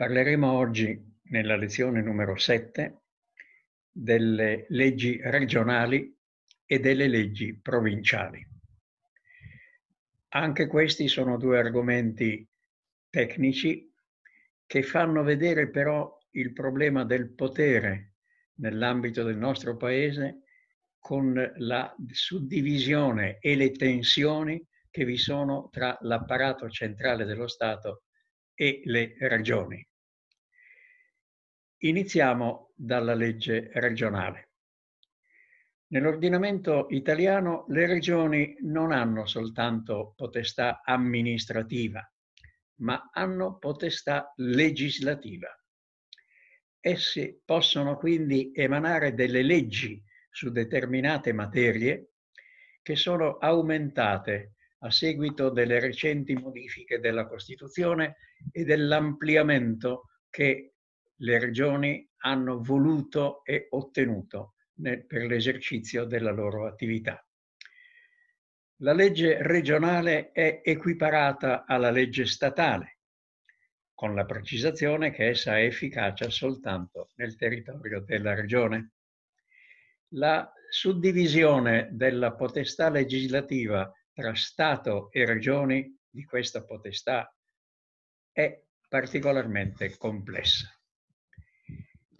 Parleremo oggi, nella lezione numero 7, delle leggi regionali e delle leggi provinciali. Anche questi sono due argomenti tecnici che fanno vedere però il problema del potere nell'ambito del nostro paese con la suddivisione e le tensioni che vi sono tra l'apparato centrale dello Stato e le regioni. Iniziamo dalla legge regionale. Nell'ordinamento italiano le regioni non hanno soltanto potestà amministrativa, ma hanno potestà legislativa. Essi possono quindi emanare delle leggi su determinate materie che sono aumentate a seguito delle recenti modifiche della Costituzione e dell'ampliamento che le regioni hanno voluto e ottenuto nel, per l'esercizio della loro attività. La legge regionale è equiparata alla legge statale, con la precisazione che essa è efficace soltanto nel territorio della regione. La suddivisione della potestà legislativa tra Stato e regioni di questa potestà è particolarmente complessa.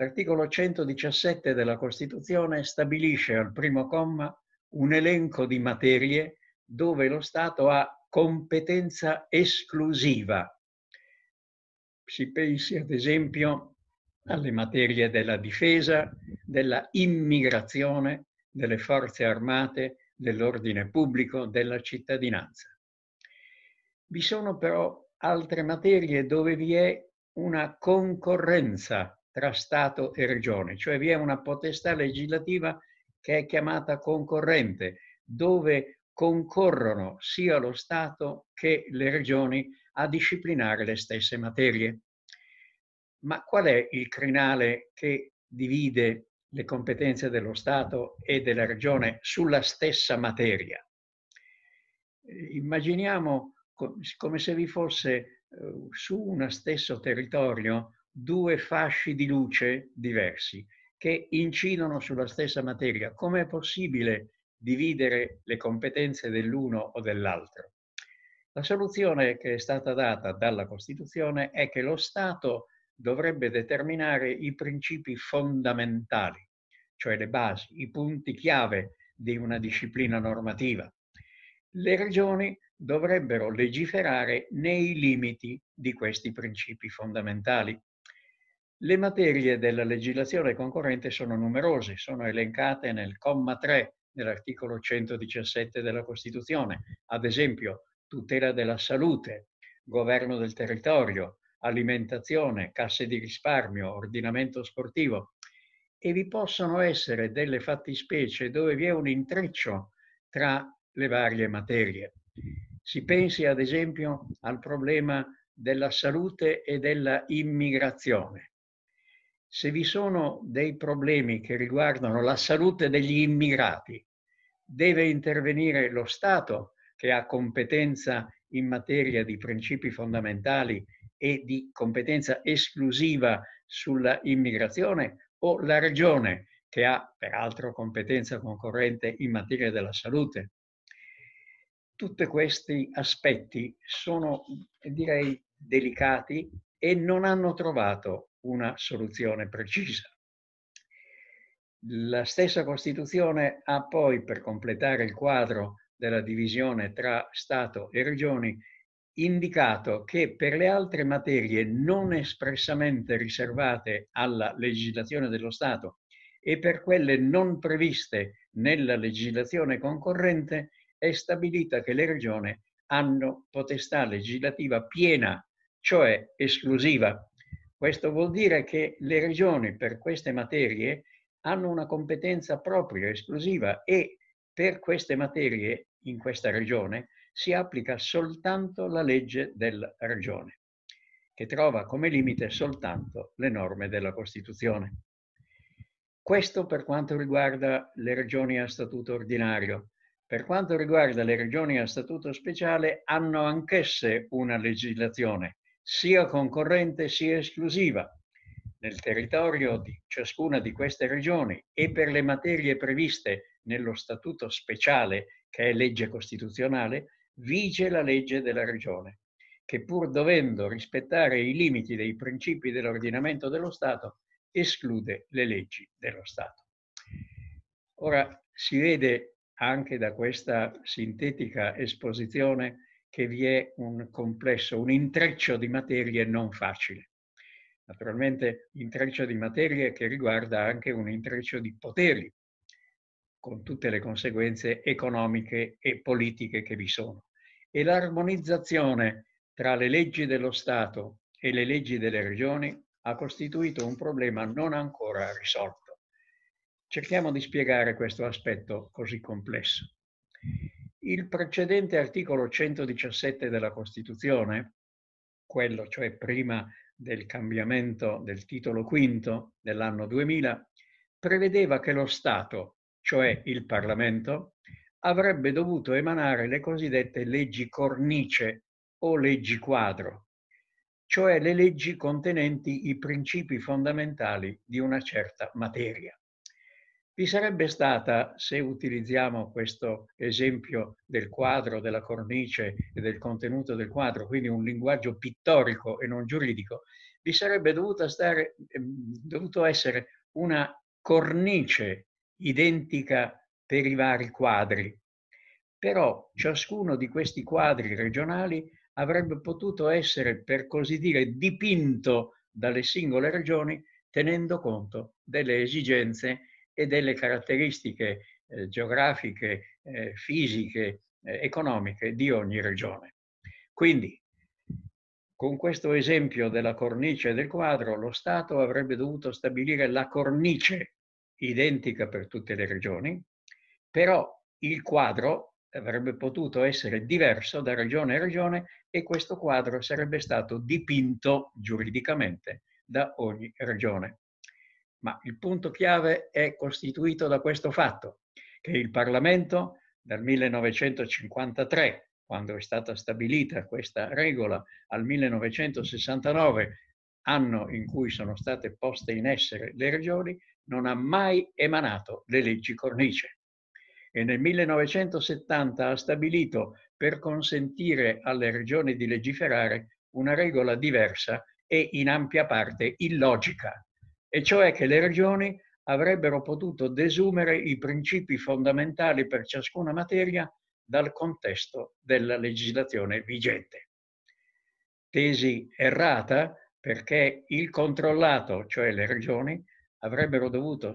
L'articolo 117 della Costituzione stabilisce al primo comma un elenco di materie dove lo Stato ha competenza esclusiva. Si pensi ad esempio alle materie della difesa, della immigrazione, delle forze armate, dell'ordine pubblico, della cittadinanza. Vi sono però altre materie dove vi è una concorrenza tra Stato e Regione, cioè vi è una potestà legislativa che è chiamata concorrente, dove concorrono sia lo Stato che le Regioni a disciplinare le stesse materie. Ma qual è il crinale che divide le competenze dello Stato e della Regione sulla stessa materia? Immaginiamo come se vi fosse eh, su uno stesso territorio due fasci di luce diversi che incidono sulla stessa materia. Com'è possibile dividere le competenze dell'uno o dell'altro? La soluzione che è stata data dalla Costituzione è che lo Stato dovrebbe determinare i principi fondamentali, cioè le basi, i punti chiave di una disciplina normativa. Le regioni dovrebbero legiferare nei limiti di questi principi fondamentali. Le materie della legislazione concorrente sono numerose, sono elencate nel comma 3 dell'articolo 117 della Costituzione, ad esempio tutela della salute, governo del territorio, alimentazione, casse di risparmio, ordinamento sportivo. E vi possono essere delle fattispecie dove vi è un intreccio tra le varie materie. Si pensi ad esempio al problema della salute e della immigrazione se vi sono dei problemi che riguardano la salute degli immigrati, deve intervenire lo Stato che ha competenza in materia di principi fondamentali e di competenza esclusiva sulla immigrazione o la Regione che ha peraltro competenza concorrente in materia della salute. Tutti questi aspetti sono, direi, delicati e non hanno trovato una soluzione precisa. La stessa Costituzione ha poi, per completare il quadro della divisione tra Stato e Regioni, indicato che per le altre materie non espressamente riservate alla legislazione dello Stato e per quelle non previste nella legislazione concorrente, è stabilita che le regioni hanno potestà legislativa piena, cioè esclusiva, questo vuol dire che le regioni per queste materie hanno una competenza propria, esclusiva e per queste materie in questa regione si applica soltanto la legge della regione, che trova come limite soltanto le norme della Costituzione. Questo per quanto riguarda le regioni a statuto ordinario. Per quanto riguarda le regioni a statuto speciale, hanno anch'esse una legislazione, sia concorrente sia esclusiva nel territorio di ciascuna di queste regioni e per le materie previste nello statuto speciale, che è legge costituzionale, vige la legge della regione, che pur dovendo rispettare i limiti dei principi dell'ordinamento dello Stato, esclude le leggi dello Stato. Ora si vede anche da questa sintetica esposizione che vi è un complesso, un intreccio di materie non facile. Naturalmente intreccio di materie che riguarda anche un intreccio di poteri, con tutte le conseguenze economiche e politiche che vi sono. E l'armonizzazione tra le leggi dello Stato e le leggi delle regioni ha costituito un problema non ancora risolto. Cerchiamo di spiegare questo aspetto così complesso. Il precedente articolo 117 della Costituzione, quello cioè prima del cambiamento del titolo quinto dell'anno 2000, prevedeva che lo Stato, cioè il Parlamento, avrebbe dovuto emanare le cosiddette leggi cornice o leggi quadro, cioè le leggi contenenti i principi fondamentali di una certa materia. Vi sarebbe stata, se utilizziamo questo esempio del quadro, della cornice e del contenuto del quadro, quindi un linguaggio pittorico e non giuridico, vi sarebbe dovuta stare, ehm, dovuto essere una cornice identica per i vari quadri. Però ciascuno di questi quadri regionali avrebbe potuto essere, per così dire, dipinto dalle singole regioni tenendo conto delle esigenze e delle caratteristiche eh, geografiche, eh, fisiche, eh, economiche di ogni regione. Quindi, con questo esempio della cornice del quadro, lo Stato avrebbe dovuto stabilire la cornice identica per tutte le regioni, però il quadro avrebbe potuto essere diverso da regione a regione e questo quadro sarebbe stato dipinto giuridicamente da ogni regione. Ma il punto chiave è costituito da questo fatto, che il Parlamento dal 1953, quando è stata stabilita questa regola, al 1969, anno in cui sono state poste in essere le regioni, non ha mai emanato le leggi cornice. E nel 1970 ha stabilito per consentire alle regioni di legiferare una regola diversa e in ampia parte illogica, e cioè che le regioni avrebbero potuto desumere i principi fondamentali per ciascuna materia dal contesto della legislazione vigente. Tesi errata perché il controllato, cioè le regioni, dovuto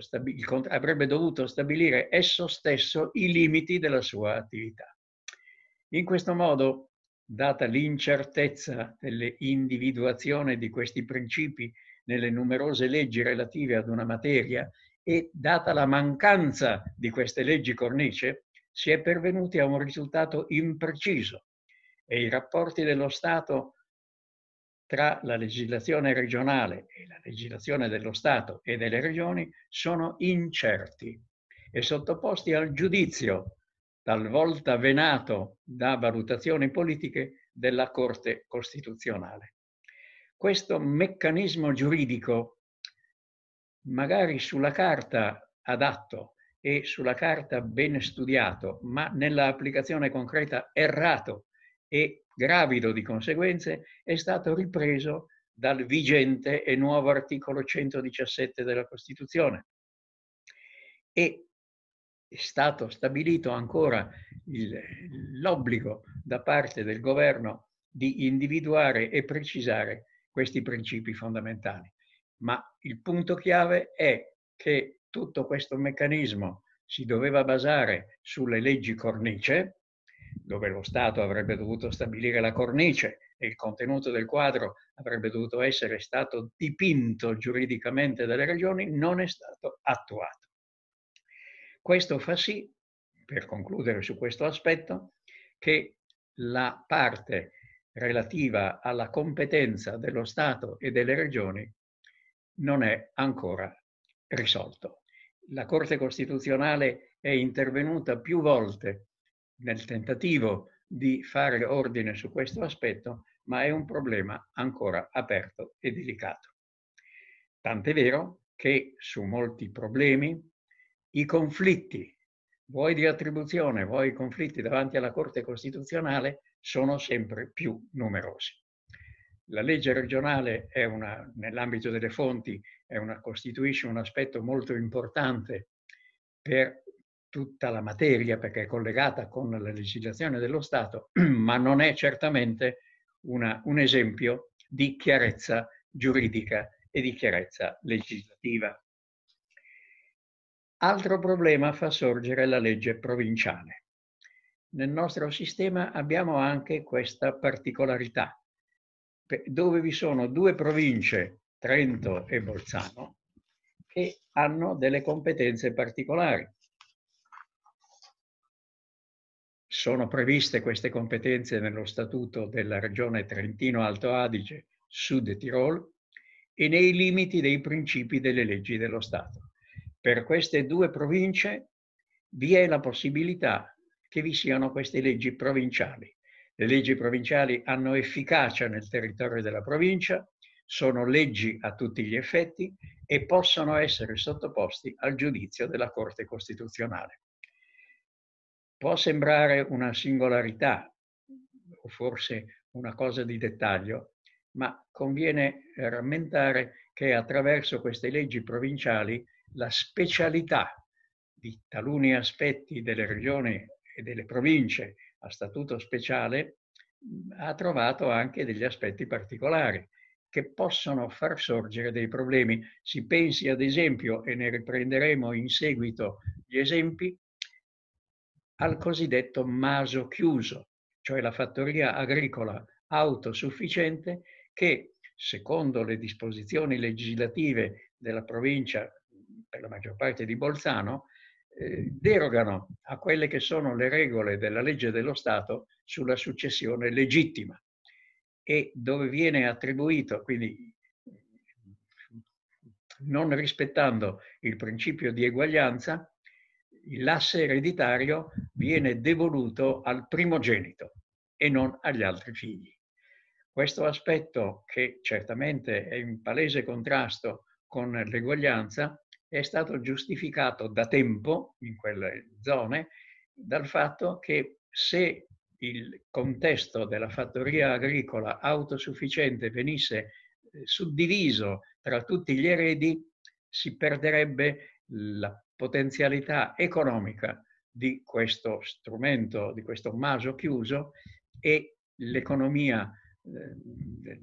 avrebbe dovuto stabilire esso stesso i limiti della sua attività. In questo modo, data l'incertezza dell'individuazione di questi principi nelle numerose leggi relative ad una materia e data la mancanza di queste leggi cornice, si è pervenuti a un risultato impreciso e i rapporti dello Stato tra la legislazione regionale e la legislazione dello Stato e delle regioni sono incerti e sottoposti al giudizio, talvolta venato da valutazioni politiche della Corte Costituzionale questo meccanismo giuridico, magari sulla carta adatto e sulla carta ben studiato, ma nell'applicazione concreta errato e gravido di conseguenze, è stato ripreso dal vigente e nuovo articolo 117 della Costituzione. E è stato stabilito ancora l'obbligo da parte del governo di individuare e precisare questi principi fondamentali. Ma il punto chiave è che tutto questo meccanismo si doveva basare sulle leggi cornice, dove lo Stato avrebbe dovuto stabilire la cornice e il contenuto del quadro avrebbe dovuto essere stato dipinto giuridicamente dalle regioni, non è stato attuato. Questo fa sì, per concludere su questo aspetto, che la parte relativa alla competenza dello Stato e delle regioni non è ancora risolto. La Corte Costituzionale è intervenuta più volte nel tentativo di fare ordine su questo aspetto, ma è un problema ancora aperto e delicato. Tant'è vero che su molti problemi i conflitti, vuoi di attribuzione, vuoi conflitti davanti alla Corte Costituzionale, sono sempre più numerosi. La legge regionale una, nell'ambito delle fonti una, costituisce un aspetto molto importante per tutta la materia perché è collegata con la legislazione dello Stato, ma non è certamente una, un esempio di chiarezza giuridica e di chiarezza legislativa. Altro problema fa sorgere la legge provinciale. Nel nostro sistema abbiamo anche questa particolarità, dove vi sono due province, Trento e Bolzano, che hanno delle competenze particolari. Sono previste queste competenze nello statuto della regione Trentino-Alto Adige, Sud Tirol e nei limiti dei principi delle leggi dello Stato. Per queste due province vi è la possibilità che vi siano queste leggi provinciali. Le leggi provinciali hanno efficacia nel territorio della provincia, sono leggi a tutti gli effetti e possono essere sottoposti al giudizio della Corte Costituzionale. Può sembrare una singolarità o forse una cosa di dettaglio, ma conviene rammentare che attraverso queste leggi provinciali la specialità di taluni aspetti delle regioni e delle province a statuto speciale ha trovato anche degli aspetti particolari che possono far sorgere dei problemi. Si pensi ad esempio, e ne riprenderemo in seguito gli esempi, al cosiddetto maso chiuso, cioè la fattoria agricola autosufficiente che, secondo le disposizioni legislative della provincia, per la maggior parte di Bolzano, eh, derogano a quelle che sono le regole della legge dello Stato sulla successione legittima e dove viene attribuito, quindi non rispettando il principio di eguaglianza, l'asse ereditario viene devoluto al primogenito e non agli altri figli. Questo aspetto, che certamente è in palese contrasto con l'eguaglianza, è stato giustificato da tempo in quelle zone dal fatto che se il contesto della fattoria agricola autosufficiente venisse eh, suddiviso tra tutti gli eredi, si perderebbe la potenzialità economica di questo strumento, di questo maso chiuso e l'economia eh,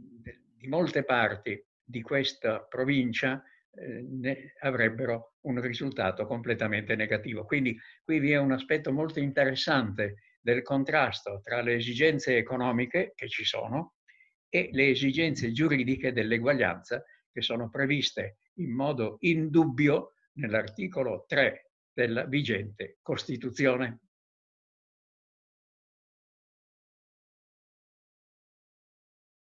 di molte parti di questa provincia eh, avrebbero un risultato completamente negativo. Quindi qui vi è un aspetto molto interessante del contrasto tra le esigenze economiche che ci sono e le esigenze giuridiche dell'eguaglianza che sono previste in modo indubbio nell'articolo 3 della vigente Costituzione.